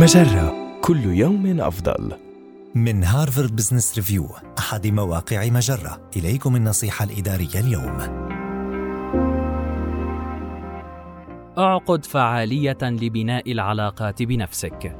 مجرة كل يوم أفضل. من هارفارد بزنس ريفيو أحد مواقع مجرة إليكم النصيحة الإدارية اليوم أعقد فعالية لبناء العلاقات بنفسك.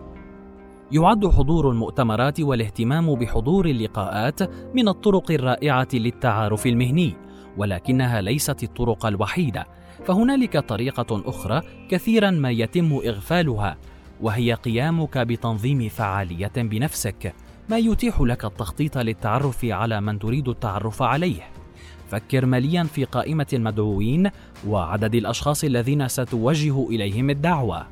يعد حضور المؤتمرات والاهتمام بحضور اللقاءات من الطرق الرائعة للتعارف المهني، ولكنها ليست الطرق الوحيدة، فهنالك طريقة أخرى كثيرا ما يتم إغفالها، وهي قيامك بتنظيم فعالية بنفسك، ما يتيح لك التخطيط للتعرف على من تريد التعرف عليه. فكر مليا في قائمة المدعوين وعدد الأشخاص الذين ستوجه إليهم الدعوة.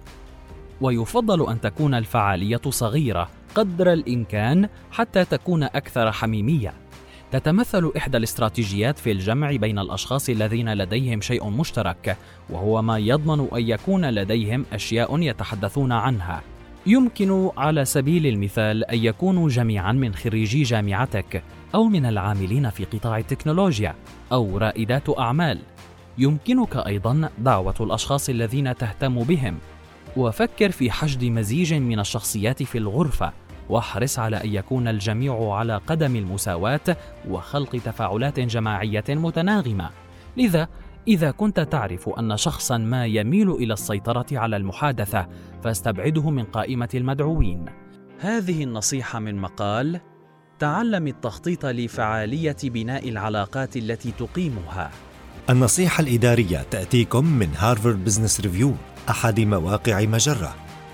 ويفضل أن تكون الفعالية صغيرة قدر الإمكان حتى تكون أكثر حميمية. تتمثل إحدى الاستراتيجيات في الجمع بين الأشخاص الذين لديهم شيء مشترك، وهو ما يضمن أن يكون لديهم أشياء يتحدثون عنها. يمكن على سبيل المثال أن يكونوا جميعا من خريجي جامعتك، أو من العاملين في قطاع التكنولوجيا، أو رائدات أعمال. يمكنك أيضا دعوة الأشخاص الذين تهتم بهم، وفكر في حشد مزيج من الشخصيات في الغرفة واحرص على أن يكون الجميع على قدم المساواة وخلق تفاعلات جماعية متناغمة. لذا إذا كنت تعرف أن شخصا ما يميل إلى السيطرة على المحادثة فاستبعده من قائمة المدعوين. هذه النصيحة من مقال تعلم التخطيط لفعالية بناء العلاقات التي تقيمها النصيحة الإدارية تأتيكم من هارفارد بزنس ريفيو أحد مواقع مجرة.